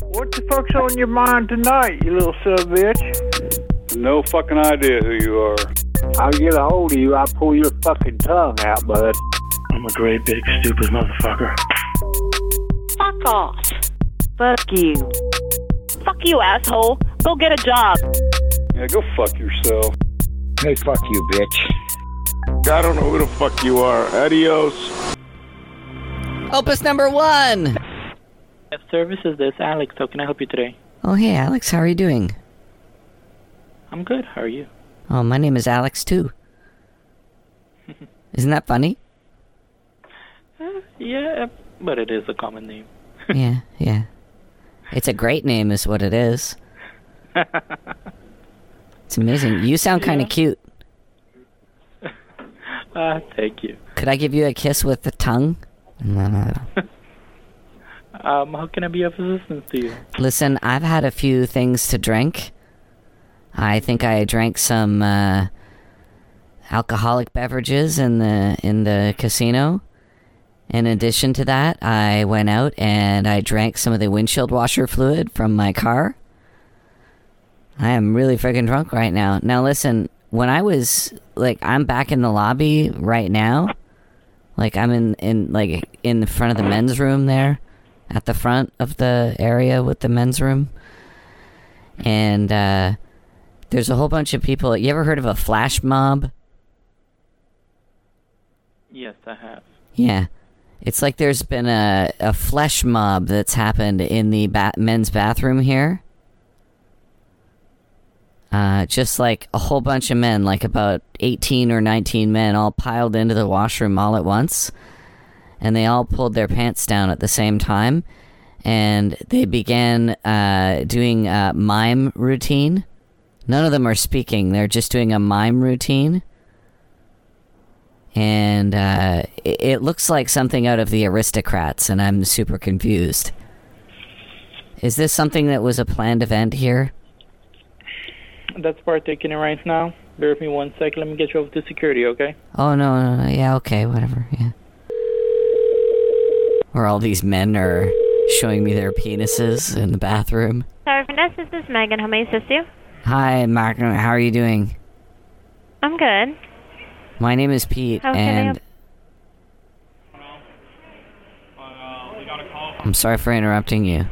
What the fuck's on your mind tonight, you little sub bitch? No fucking idea who you are. I'll get a hold of you, I'll pull your fucking tongue out, bud. I'm a great big stupid motherfucker. Fuck off. Fuck you. Fuck you, asshole. Go get a job. Yeah, go fuck yourself. Hey, fuck you, bitch. I don't know who the fuck you are. Adios. Opus number one. Service is this Alex. How can I help you today? Oh, hey, Alex, how are you doing? I'm good. How are you? Oh, my name is Alex, too. Isn't that funny? Uh, yeah, but it is a common name. yeah, yeah. It's a great name, is what it is. It's amazing. You sound kind of cute. Ah, thank you. Could I give you a kiss with the tongue? No, no, no. Um, how can I be of assistance to you? Listen, I've had a few things to drink. I think I drank some uh, alcoholic beverages in the in the casino. In addition to that, I went out and I drank some of the windshield washer fluid from my car. I am really freaking drunk right now. Now listen, when I was like I'm back in the lobby right now. Like I'm in in like in the front of the men's room there at the front of the area with the men's room. And uh there's a whole bunch of people. You ever heard of a flash mob? Yes, I have. Yeah. It's like there's been a, a flesh mob that's happened in the ba- men's bathroom here. Uh, just like a whole bunch of men, like about 18 or 19 men, all piled into the washroom all at once. And they all pulled their pants down at the same time. And they began uh, doing a mime routine. None of them are speaking, they're just doing a mime routine and uh, it, it looks like something out of the aristocrats and i'm super confused is this something that was a planned event here That's partaking in right now. Bear with me one sec. Let me get you over to security, okay? oh no, no, no yeah okay whatever yeah where all these men are showing me their penises in the bathroom Sorry, Vanessa, this is Megan. How may I assist you? hi mark how are you doing I'm good. my name is pete How can I and i'm sorry for interrupting you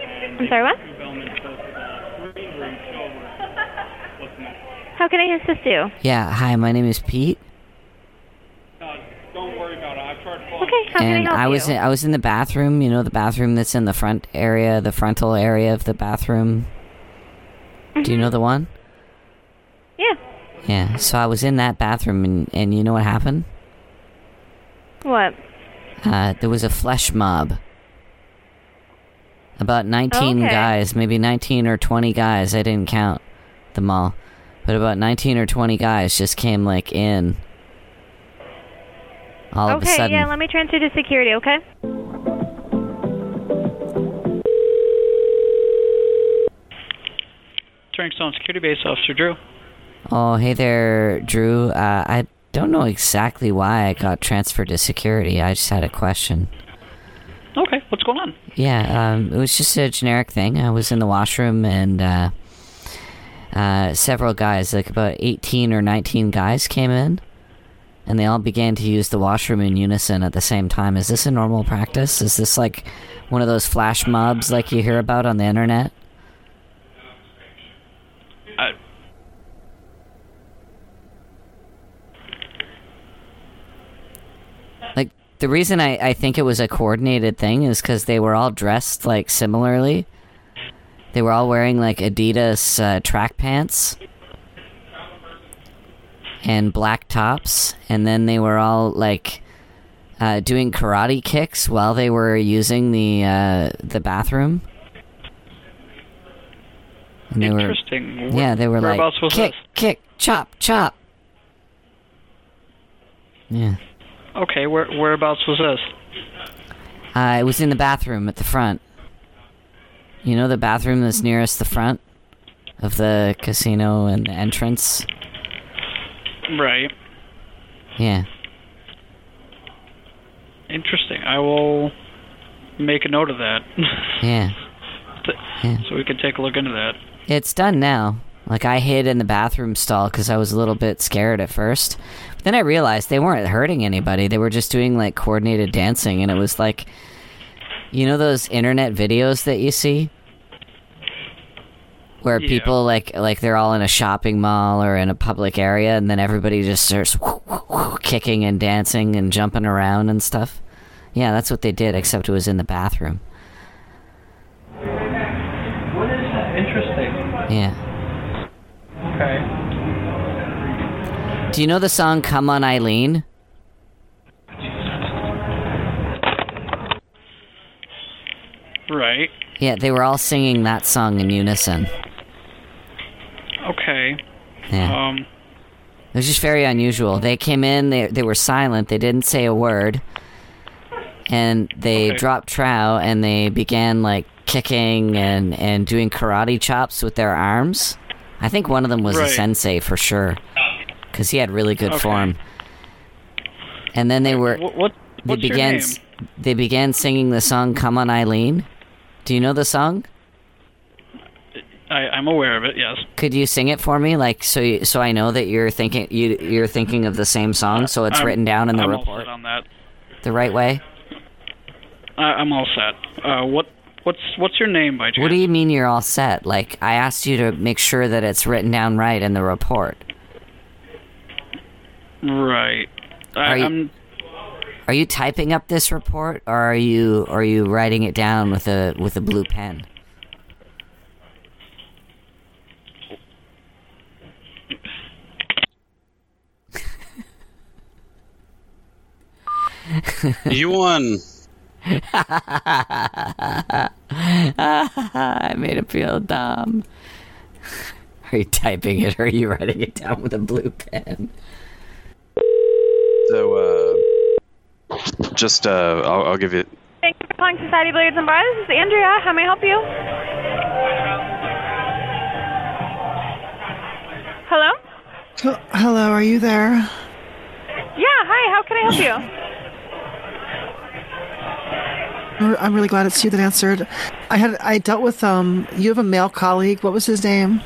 I'm sorry, what? How can I assist you? yeah hi my name is pete Okay, how can and I help you? was in, I was in the bathroom. You know the bathroom that's in the front area, the frontal area of the bathroom. Do you know the one? Yeah. Yeah. So I was in that bathroom, and and you know what happened? What? Uh, there was a flesh mob. About 19 Okay. guys, maybe 19 or 20 guys. I didn't count them all. But about 19 or 20 guys just came like in. All of a okay, yeah, let me transfer to security, okay? Turning Security Base Officer Drew. Oh, hey there, Drew. Uh, I don't know exactly why I got transferred to security. I just had a question. Okay, what's going on? Yeah, um, it was just a generic thing. I was in the washroom and uh, uh, several guys, like about 18 or 19 guys, came in and they all began to use the washroom in unison at the same time. Is this a normal practice? Is this like one of those flash mobs like you hear about on the internet? Like the reason I, I think it was a coordinated thing is because they were all dressed like similarly. They were all wearing like Adidas uh, track pants and black tops, and then they were all like uh, doing karate kicks while they were using the uh, the bathroom. And they Interesting. Were, yeah, they were like kick, kick, chop, chop. Yeah. Okay, where whereabouts was this? Uh, it was in the bathroom at the front. You know the bathroom that's nearest the front of the casino and the entrance? Right. Yeah. Interesting. I will make a note of that. Yeah. Yeah. So we can take a look into that. It's done now. Like I hid in the bathroom stall because I was a little bit scared at first. But then I realized they weren't hurting anybody. They were just doing like coordinated dancing, and it was like, you know, those internet videos that you see, where Yeah. people like like they're all in a shopping mall or in a public area, and then everybody just starts kicking and dancing and jumping around and stuff. Yeah, that's what they did, except it was in the bathroom. What is that? Interesting. Yeah. Okay. Do you know the song "Come On Eileen"? Right. Yeah, they were all singing that song in unison. Okay. Yeah. Um. It was just very unusual. They came in, they they were silent, they didn't say a word. And they Okay. dropped trow and they began like kicking and and doing karate chops with their arms. I think one of them was a sensei for sure cuz he had really good Okay. form. And then they were What? what they began name? they began singing the song Come on Eileen. Do you know the song? I, I'm aware of it. Yes. Could you sing it for me, like so? You, so I know that you're thinking you you're thinking of the same song, so it's I'm- written down in the I'm all report set on that. the right way. I, I'm all set. Uh, what? What's What's your name by chance? What do you mean you're all set? Like I asked you to make sure that it's written down right in the report. Right. I, Are you- I'm. Are you typing up this report, or are you are you writing it down with a with a blue pen? You won. I made him feel dumb. Are you typing it, or are you writing it down with a blue pen? So, uh, just, uh, I'll, I'll give you. Thank you for calling Society Blades and Bars. This is Andrea. How may I help you? Hello? Hello, are you there? Yeah, hi. How can I help you? I'm really glad it's you that answered. I had I dealt with um. You have a male colleague. What was his name?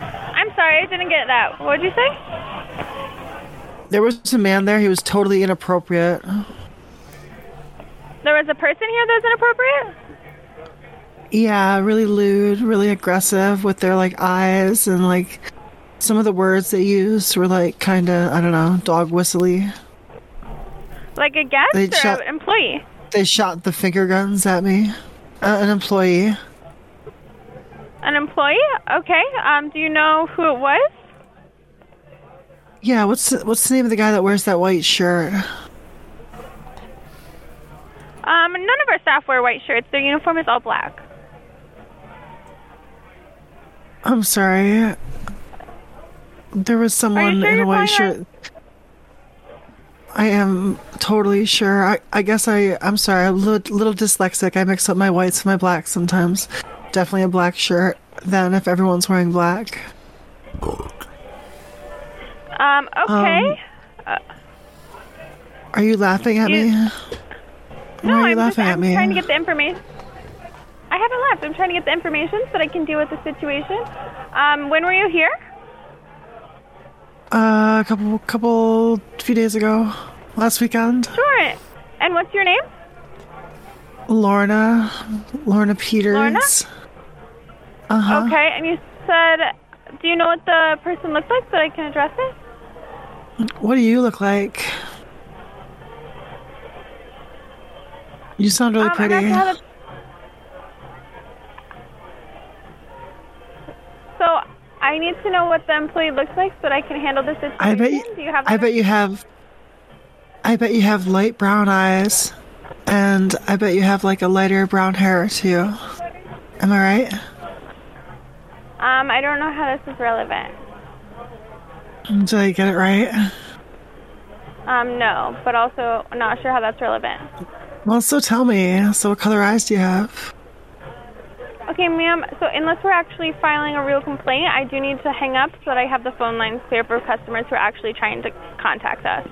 I'm sorry, I didn't get that. What did you say? There was a man there. He was totally inappropriate. There was a person here that was inappropriate? Yeah, really lewd, really aggressive with their like eyes and like some of the words they used were like kind of I don't know dog whistly. Like a guest They or employee? They shot the finger guns at me. Uh, an employee. An employee? Okay. Um, do you know who it was? Yeah, what's the, what's the name of the guy that wears that white shirt? Um, none of our staff wear white shirts. Their uniform is all black. I'm sorry. There was someone sure in a white shirt. I am totally sure. I, I guess I I'm sorry. I'm a little, little dyslexic. I mix up my whites and my blacks sometimes. Definitely a black shirt. Then if everyone's wearing black. Um, okay. Are you laughing at me? no, Why are you I'm just at I'm me? trying to get the information. I haven't left. I'm trying to get the information so that I can deal with the situation. Um, when were you here? Uh, a couple couple few days ago, last weekend. Sure. And what's your name? Lorna, Lorna Peters. Lorna? Uh huh. Okay. And you said, do you know what the person looked like so I can address it? What do you look like? You sound really um, I'm pretty. sure I need to know what the employee looks like so that I can handle the situation. I bet you, do you have I bet you have I bet you have light brown eyes and I bet you have like a lighter brown hair too. Am I right? Um, I don't know how this is relevant. Did I get it right? Um, no, but also not sure how that's relevant. Well, so tell me. So what color eyes do you have? Okay, ma'am. So unless we're actually filing a real complaint, I do need to hang up so that I have the phone lines clear for customers who are actually trying to contact us.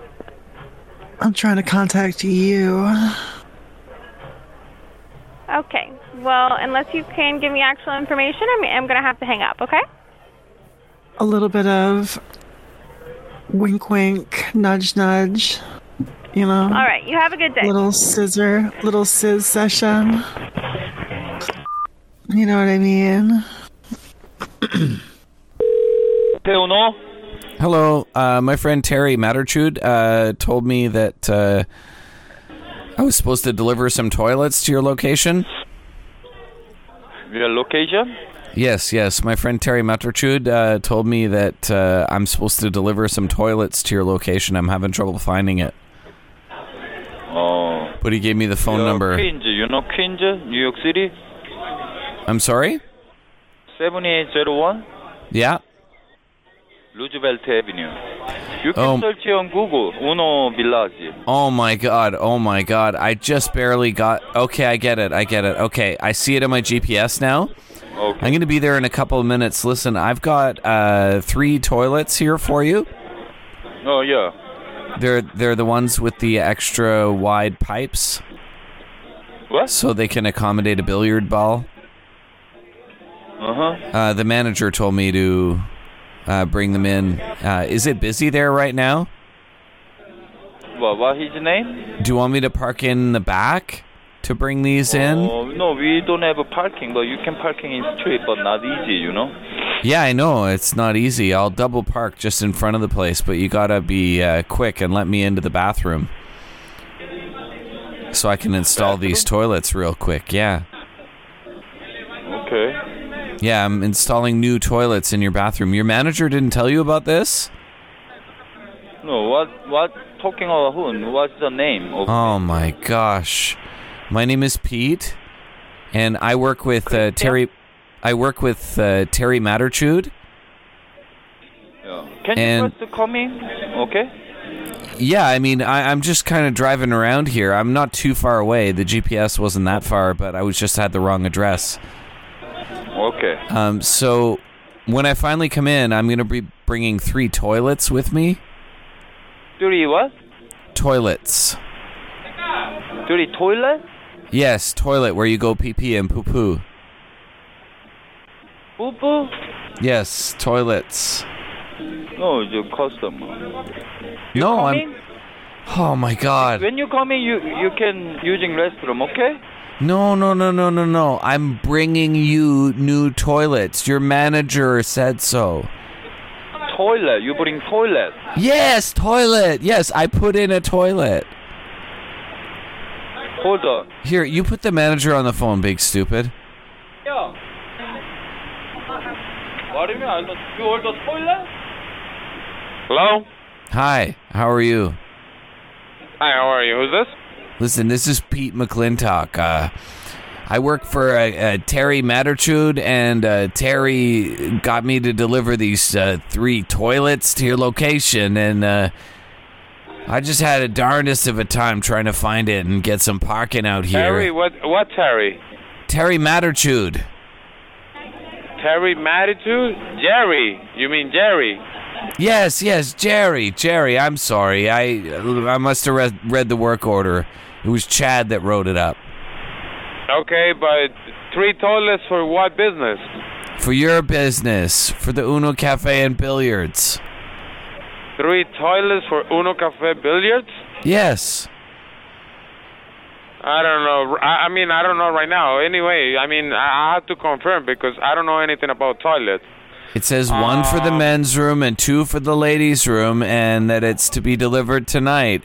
I'm trying to contact you. Okay. Well, unless you can give me actual information, I'm, I'm going to have to hang up, okay? A little bit of wink, wink, nudge, nudge. You know. All right. You have a good day. Little scissor, little sizz session. You know what I mean? Hello. Uh, my friend Terry Matterchud uh, told me that uh, I was supposed to deliver some toilets to your location. Your location? Yes, yes. My friend Terry Matterchud uh, told me that uh, I'm supposed to deliver some toilets to your location. I'm having trouble finding it. Oh. But he gave me the phone You're number. Kinge. You know Kinja, New York City? I'm sorry? 7801 Yeah? Roosevelt Avenue. You can Oh. search on Google, Uno Village. Oh my god, oh my god. I just barely got. Okay, I get it, I get it. Okay, I see it on my GPS now. Okay. I'm going to be there in a couple of minutes. Listen, I've got uh, three toilets here for you. Oh, yeah. They're they're the ones with the extra wide pipes. What? So they can accommodate a billiard ball. Uh-huh. Uh, the manager told me to uh, bring them in. Uh, is it busy there right now? What, what his name? Do you want me to park in the back to bring these in? Oh, no, we don't have a parking, but you can parking in the street, but not easy, you know? Yeah, I know it's not easy. I'll double park just in front of the place, but you gotta be uh, quick and let me into the bathroom so I can install these toilets real quick. Yeah. Yeah. I'm installing new toilets in your bathroom. Your manager didn't tell you about this? No, what, what, talking about who? What's the name of Oh my gosh, my name is Pete, and I work with uh, Terry. I work with uh, Terry Matterchude. Yeah. Can And- you first come in? Okay? Yeah, I mean, I, I'm just kind of driving around here. I'm not too far away. The GPS wasn't that far, but I was just had the wrong address. Okay. Um, so when I finally come in, I'm gonna be bringing three toilets with me. Three what? Toilets. Three toilet? Yes, toilet where you go pee pee and poo poo. Boo boo? Yes, toilets. No, your customer. no, I'm. Oh my god. When you come in, you you can using restroom, okay? No, no, no, no, no, no. I'm bringing you new toilets. Your manager said so. Toilet. You bring toilet. Yes, toilet. Yes, I put in a toilet. Hold on. Here, you put the manager on the phone, big stupid. Yeah. What do you mean? I don't- You order toilet? Hello? Hi, how are you? Hi, how are you? Who's this? Listen, this is Pete McClintock. Uh, I work for uh, uh, Terry Matterchude, and uh, Terry got me to deliver these uh, three toilets to your location, and uh, I just had a darndest of a time trying to find it and get some parking out here. Terry, what what Terry? Terry Matterchude. Terry Matitude? Jerry. You mean Jerry? Yes, yes, Jerry, Jerry. I'm sorry. I I must have read, read the work order. It was Chad that wrote it up. Okay, but three toilets for what business? For your business, for the Uno Cafe and Billiards. Three toilets for Uno Cafe Billiards? Yes. I don't know. I, I mean, I don't know right now. Anyway, I mean, I, I have to confirm because I don't know anything about toilets. It says one for the um, men's room and two for the ladies' room, and that it's to be delivered tonight,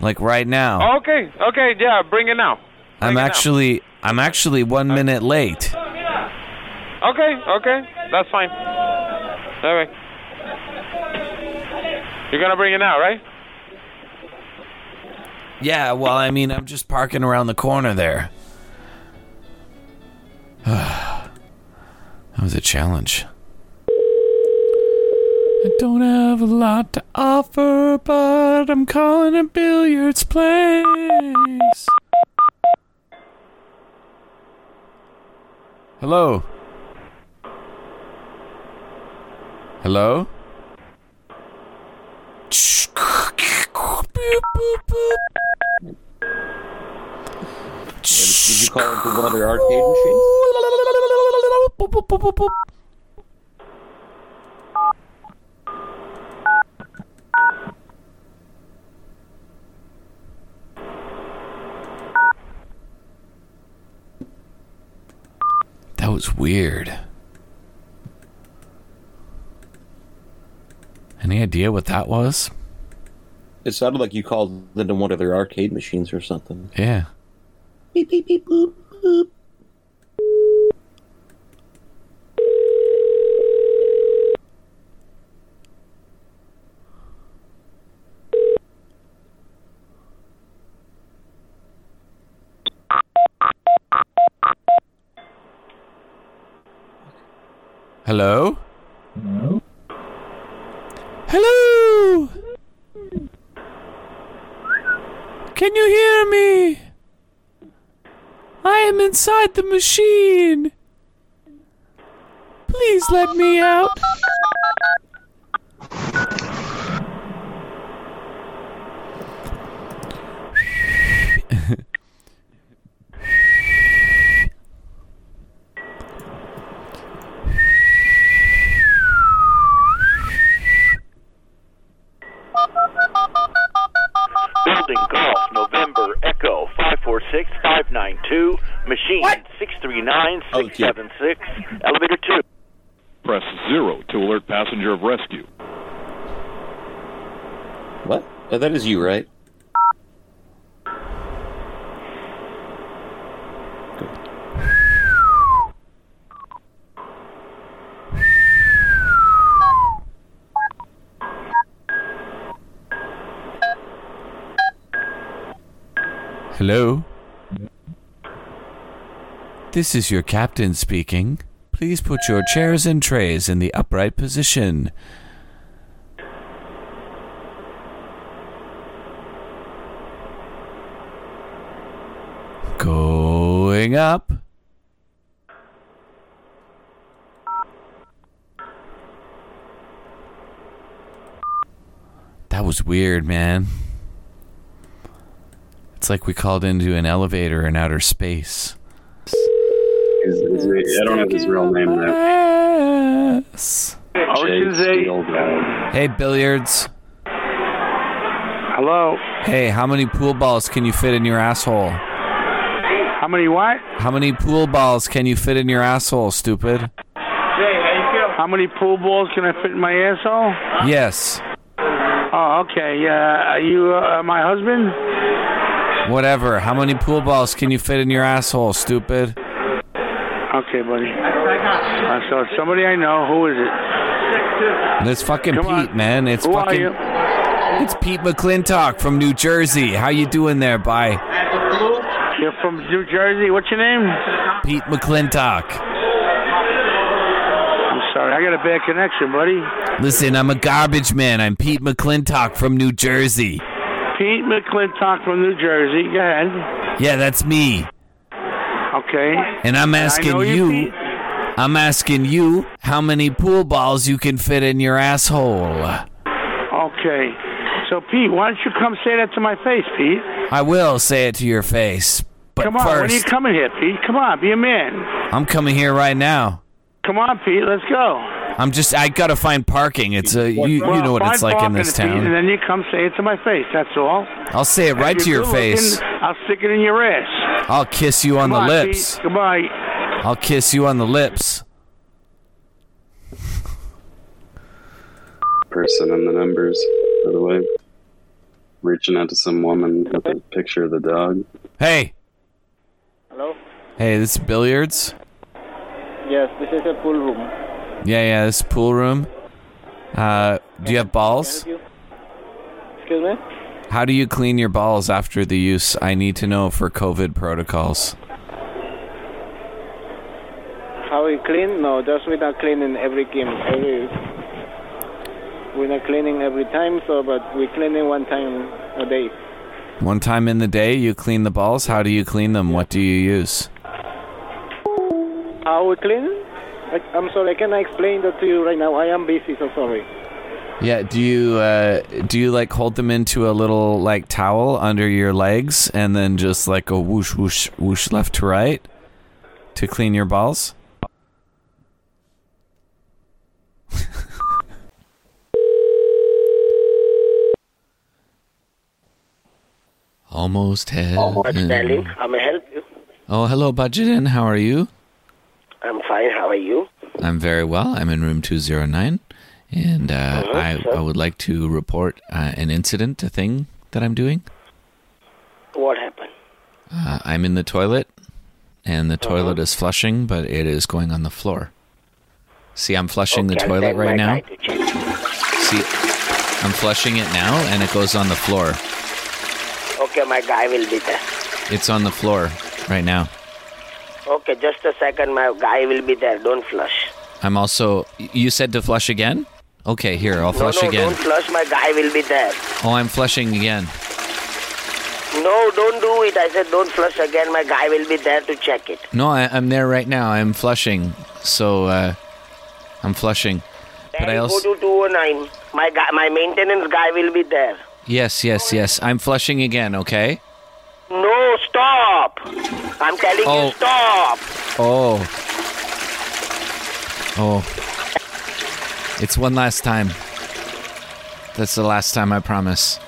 like right now. Okay, okay, yeah, bring it now. I'm it now. actually, I'm actually one uh, minute late. Okay, okay, that's fine. All right. You're gonna bring it now, right? Yeah, well, I mean, I'm just parking around the corner there. that was a challenge. I don't have a lot to offer, but I'm calling a billiards place. Hello? Hello? Did you call into one of their arcade machines? That was weird. Any idea what that was? It sounded like you called into one of their arcade machines or something. Yeah. Beep beep beep boop boop. Hello? Hello? Can you hear me? I am inside the machine. Please let me out. 639 elevator 2. Press zero to alert passenger of rescue. What? Oh, that is you, right? Hello? This is your captain speaking. Please put your chairs and trays in the upright position. Going up. That was weird, man. It's like we called into an elevator in outer space. His, his, I don't have his real name there. Yes. Ocean's Eight. Hey, billiards. Hello. Hey, how many pool balls can you fit in your asshole? How many what? How many pool balls can you fit in your asshole, stupid? Hey, how many pool balls can I fit in my asshole? Yes. Oh, okay. Uh, are you uh, my husband? Whatever. How many pool balls can you fit in your asshole, stupid? Okay, buddy. Uh, so it's somebody I know. Who is it? It's fucking Come Pete, on. man. It's Who are fucking. you? It's Pete McClintock from New Jersey. How you doing there, bye? You're from New Jersey. What's your name? Pete McClintock. I'm sorry. I got a bad connection, buddy. Listen, I'm a garbage man. I'm Pete McClintock from New Jersey. Pete McClintock from New Jersey. Go ahead. Yeah, that's me. Okay. And I'm asking know you, Pete. I'm asking you how many pool balls you can fit in your asshole. Okay. So, Pete, why don't you come say that to my face, Pete? I will say it to your face. But come on. When are you coming here, Pete? Come on. Be a man. I'm coming here right now. Come on, Pete. Let's go. I'm just I gotta find parking. It's a you, you know what it's like in this town. and then you come say it to my face. That's all. I'll say it right to your good looking, face. I'll stick it in your ass. I'll kiss you on Come the on, lips. Pete. Goodbye. I'll kiss you on the lips. Person in the numbers, by the way. Reaching out to some woman with a picture of the dog. Hey, Hello? hey, this is billiards. Yes, this is a pool room. Yeah, yeah, this pool room. Uh, do you have balls? Can I help you? Excuse me? How do you clean your balls after the use? I need to know for COVID protocols. How we clean? No, just we're not cleaning every game. Every, we're not cleaning every time, so but we cleaning one time a day. One time in the day, you clean the balls. How do you clean them? What do you use? How we clean? I, I'm sorry, can I cannot explain that to you right now. I am busy, so sorry. Yeah, do you uh, do you like hold them into a little like towel under your legs and then just like go whoosh whoosh whoosh left to right to clean your balls? Almost had. Almost darling. How may I help you? Oh, hello, Budgetin. How are you? I'm fine. How are you? I'm very well. I'm in room 209. And uh, I. I would like to report uh, an incident, a thing that I'm doing. What happened? Uh, I'm in the toilet, and the toilet Uh-huh. is flushing, but it is going on the floor. See, I'm flushing the Okay, I'll toilet right now. See, I'm flushing it now, and it goes on the floor. Okay, my guy will be there. It's on the floor right now. Okay, just a second. My guy will be there. Don't flush. I'm also. You said to flush again? Okay, here, I'll flush no, no, again. don't flush. My guy will be there. Oh, I'm flushing again. No, don't do it. I said don't flush again. My guy will be there to check it. No, I, I'm there right now. I'm flushing. So, uh, I'm flushing. But I also. go to 209. My guy, my maintenance guy will be there. Yes, yes, yes. I'm flushing again, okay? No, stop. I'm telling Oh. you, stop. Oh. Oh. It's one last time. That's the last time, I promise.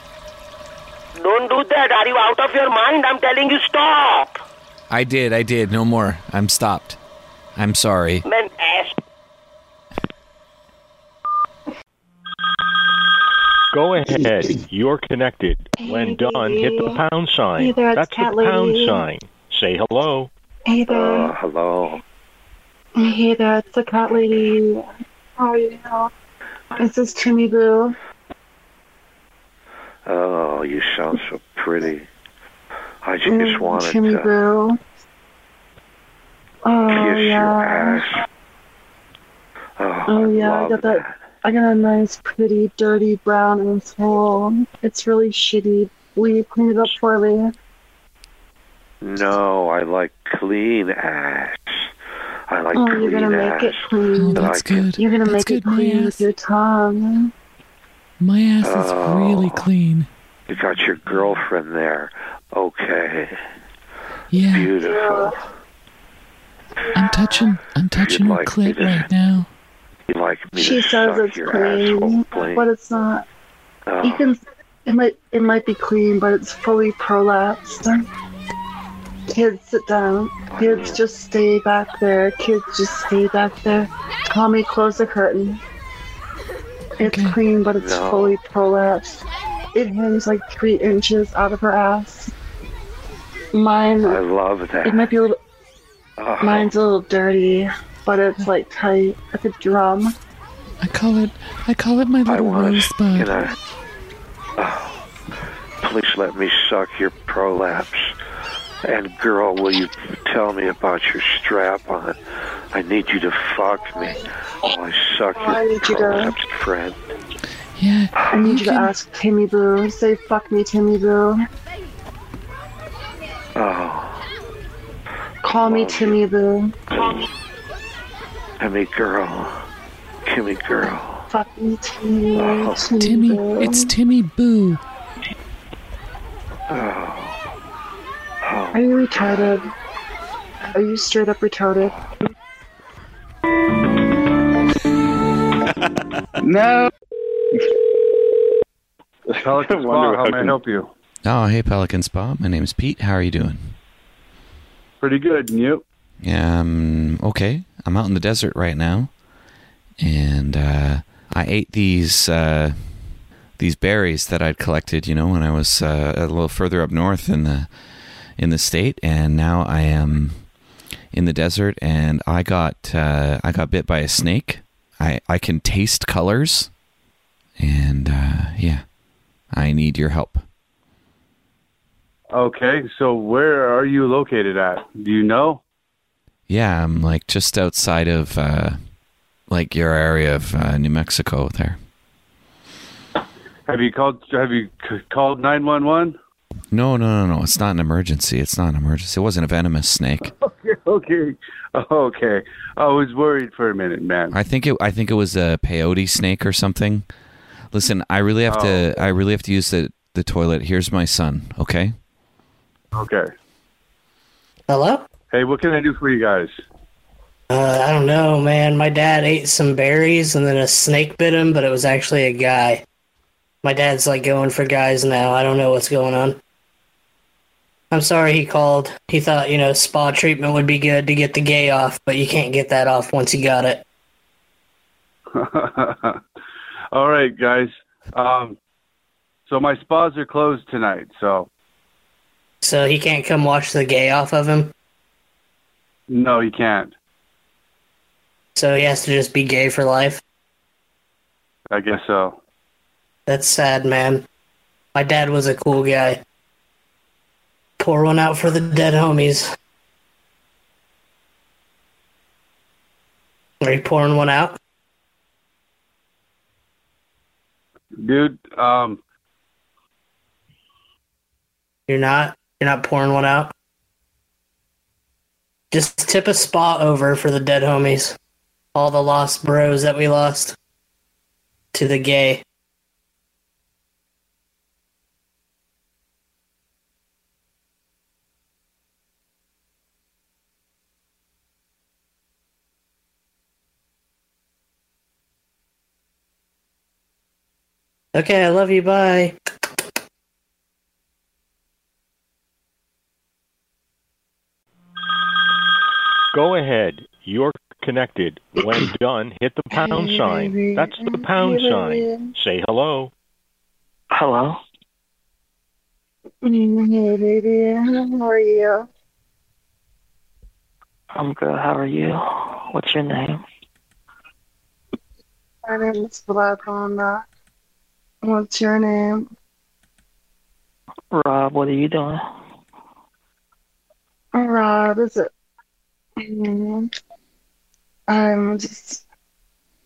Don't do that. Are you out of your mind? I'm telling you, stop. I did, I did. No more. I'm stopped. I'm sorry. Man, ass. Go ahead. You're connected. When done, hit the pound sign. Hey there, it's That's Cat the pound sign. Say hello. Hey there. Uh, hello. Hey there, it's the cat lady. How are you? This is Timmy Boo. Oh, you sound so pretty. I just Mm, wanted Timmy to Boo. Oh kiss your yeah. ass. Oh, Oh yeah, I love got that. I got a nice, pretty, dirty brown asshole. It's really shitty. Will you clean it up for me? No, I like clean ass. I like oh, clean you're gonna ass. make it clean. that oh, I can- You're gonna make it clean with your tongue. My ass Oh. is really oh. clean. You got your girlfriend there. Okay. Yeah. Beautiful. I'm touching. I'm touching her like clit right now. You like me She to says suck it's your clean, clean? but it's not. Oh. You can. It might. It might be clean, but it's fully prolapsed. Kids, sit down. Kids, just stay back there. Kids, just stay back there. Tommy, close the curtain. It's clean, but it's No. fully prolapsed. It hangs like three inches out of her ass. Mine. I love that. It might be a little. Oh. Mine's a little dirty, but it's like tight, like a drum. I call it. I call it my I little want to, rosebud. you know. Oh, please let me suck your prolapse. And girl, will you tell me about your strap on? I need you to fuck me while I suck Oh, I your need you to- prolapsed friend. Yeah. I need you to ask Timmy Boo. Say fuck me, Timmy Boo. Oh, Call me Timmy Boo. Kimmy girl. Kimmy girl. Fuck me, Timmy. Oh. Timmy, Timmy. It's Timmy Boo. Oh. Are you retarded? Are you straight up retarded? No. Pelican Spa, how may I help you? Oh, hey, Pelican Spa. My name's Pete. How are you doing? Pretty good, and you? Yeah, um, okay. I'm out in the desert right now, and uh, I ate these uh, these berries that I'd collected. You know, when I was uh, a little further up north in the in the state, and now I am in the desert, and I got uh, I got bit by a snake. I I can taste colors, and uh, yeah, I need your help. Okay, so where are you located at? Do you know? Yeah, I'm like just outside of uh, like your area of uh, New Mexico there. Have you called? Have you c- called nine one one? No, no, no, no. It's not an emergency. It's not an emergency. It wasn't a venomous snake. Okay, okay, okay. I was worried for a minute, man. I think it. I think it was a peyote snake or something. Listen, I really have Oh. to. I really have to use the the toilet. Here's my son. Okay. Okay. Hello? Hey, what can I do for you guys? Uh, I don't know, man. My dad ate some berries and then a snake bit him, but it was actually a guy. My dad's like going for guys now. I don't know what's going on. I'm sorry he called. He thought, you know, spa treatment would be good to get the gay off, but you can't get that off once you got it. All right, guys. Um, so my spas are closed tonight. So So he can't come wash the gay off of him. No, he can't. So he has to just be gay for life. I guess so. That's sad, man. My dad was a cool guy. Pour one out for the dead homies. Are you pouring one out? Dude, um, You're not? You're not pouring one out? Just tip a spot over for the dead homies. All the lost bros that we lost. To the gay. Okay, I love you. Bye. Go ahead. You're connected. When done, hit the pound sign. That's the pound sign. Say hello. Hello. Mm, hey, baby. How are you? I'm good. How are you? What's your name? My name is Blabonda. What's your name? Rob, what are you doing? Rob, is it? Mm, I'm just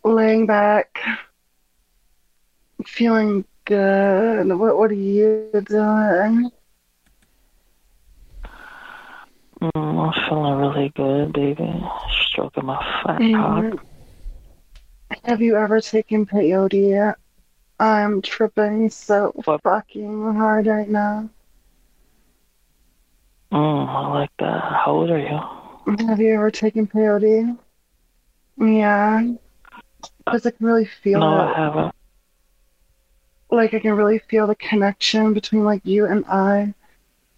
laying back, feeling good. What What are you doing? Mm, I'm feeling really good, baby. Stroking my fat Mm, cock. Have you ever taken peyote? I'm tripping so fucking hard right now. Mm, I like that. How old are you? Have you ever taken peyote? Yeah. Because I can really feel No, it. I haven't. Like I can really feel the connection between like you and I,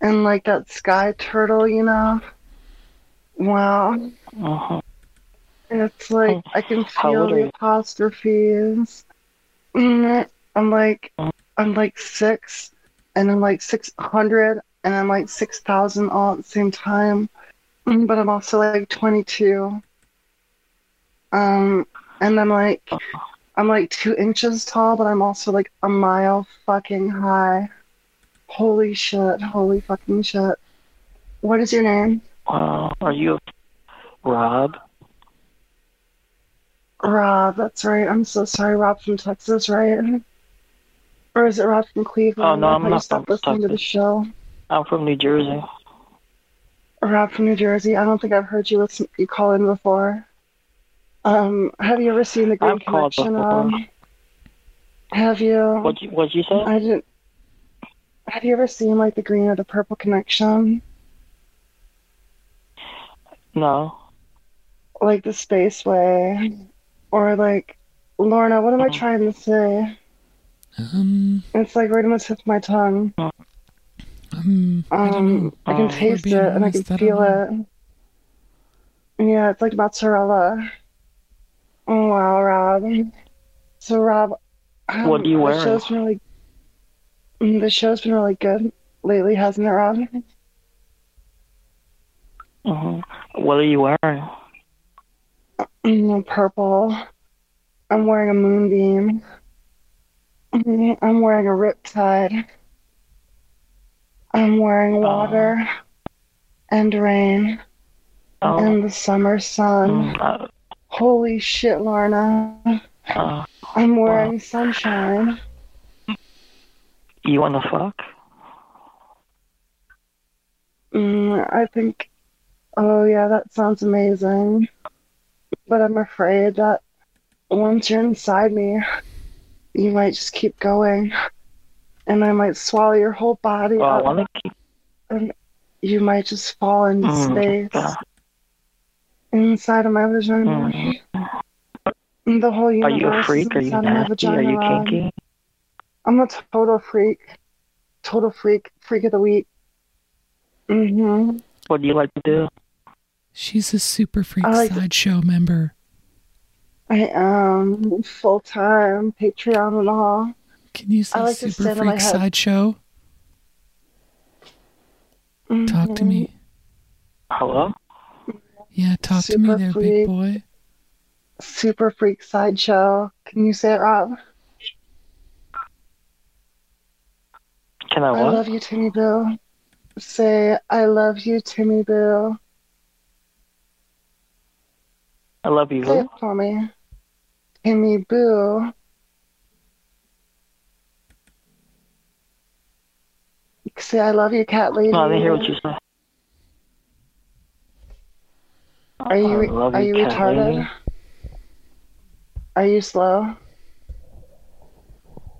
and like that sky turtle, you know. Wow. Uh-huh. It's like I can feel the apostrophes. I'm like I'm like six, and I'm like six hundred, and I'm like six thousand all at the same time. Mm, But I'm also like twenty two. Um, and I'm like I'm like two inches tall, but I'm also like a mile fucking high. Holy shit! Holy fucking shit! What is your name? Wow. Are you Rob? Rob, that's right. I'm so sorry, Rob from Texas, right? Or is it Rob from Cleveland? Oh, no, I'm not from listening to the Texas. show. I'm from New Jersey. Rob from New Jersey. I don't think I've heard you listen. You call in before. Um, have you ever seen the Green I've called Connection? before. Um, have you? What'd you, what'd you say? I didn't. Have you ever seen like the Green or the Purple Connection? No. Like the Spaceway, or like Lorna? What am I trying to say? Um, It's like right on the tip of my tongue. Um, I Um. I can If taste it and I can honest, I don't feel it. Yeah, it's like mozzarella. Oh wow, Rob. So Rob, um, What are you the show's been really, mm, the show's been really good lately, hasn't it, Rob? hmm What are you wearing? Mm, purple. I'm wearing a moonbeam. Mhm, I'm wearing a riptide. I'm wearing water and rain Oh. and the summer sun. Mm, uh, Holy shit, Lorna. uh, I'm wearing sunshine. you wanna fuck? Mm, I think, oh yeah, that sounds amazing. But I'm afraid that once you're inside me, you might just keep going, and I might swallow your whole body Oh, I up, want to keep. and you might just fall into Mm, space inside of my vagina. And The whole Are universe you a is freak? Are you inside of my nasty? Are you Rob. kinky? I'm a total freak. Total freak. Freak of the week. Mm-hmm. What do you like to do? She's a Super Freak like- Sideshow member. I am full time Patreon and all. Can you say like Super stand on my Freak. Sideshow? Mm-hmm. Talk to me. Hello? Yeah, talk to me there, freak. big boy. Super freak sideshow. Can you say it, Rob? Can I I love you, Timmy Boo. Say, I love you, Timmy Boo. I love you. Say Who? it for me. Timmy Boo. Say, I love you, cat lady. No, I didn't hear what you said. Are you, love are you, you retarded? lady. Are you slow?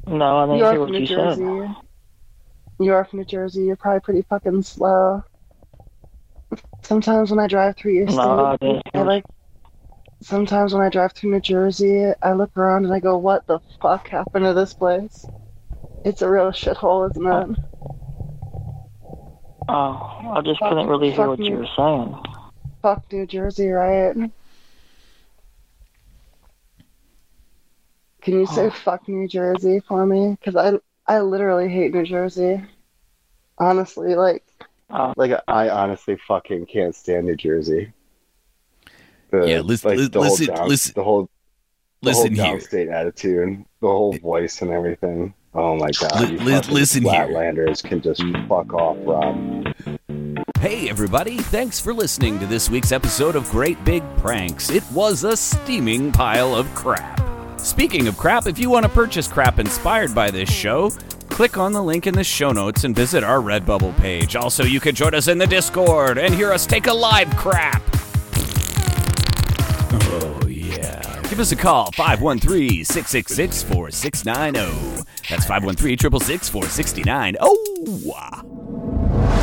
No, I didn't You're hear what New you Jersey. said. You're from New Jersey. You're probably pretty fucking slow. Sometimes when I drive through your No, state, I I like. Sometimes when I drive through New Jersey, I look around and I go, "What the fuck happened to this place?" It's a real shithole, isn't it? Oh, I just couldn't really hear what you were saying. Fuck New Jersey, right? Can you say Oh. fuck New Jersey for me? Because I I literally hate New Jersey. Honestly, like oh. Like I honestly fucking can't stand New Jersey. The, Yeah, lis- like, lis- the whole listen- down, listen- the whole the listen whole here. downstate attitude, the whole voice and everything. Oh my god, Li- you li- listen here. Flatlanders can just fuck off, Rob. Hey, everybody, thanks for listening to this week's episode of Great Big Pranks. It was a steaming pile of crap. Speaking of crap, if you want to purchase crap inspired by this show, click on the link in the show notes and visit our Redbubble page. Also, you can join us in the Discord and hear us take a live crap. Oh, yeah. Give us a call, 513 666 4690. That's 513 666 4669. Oh!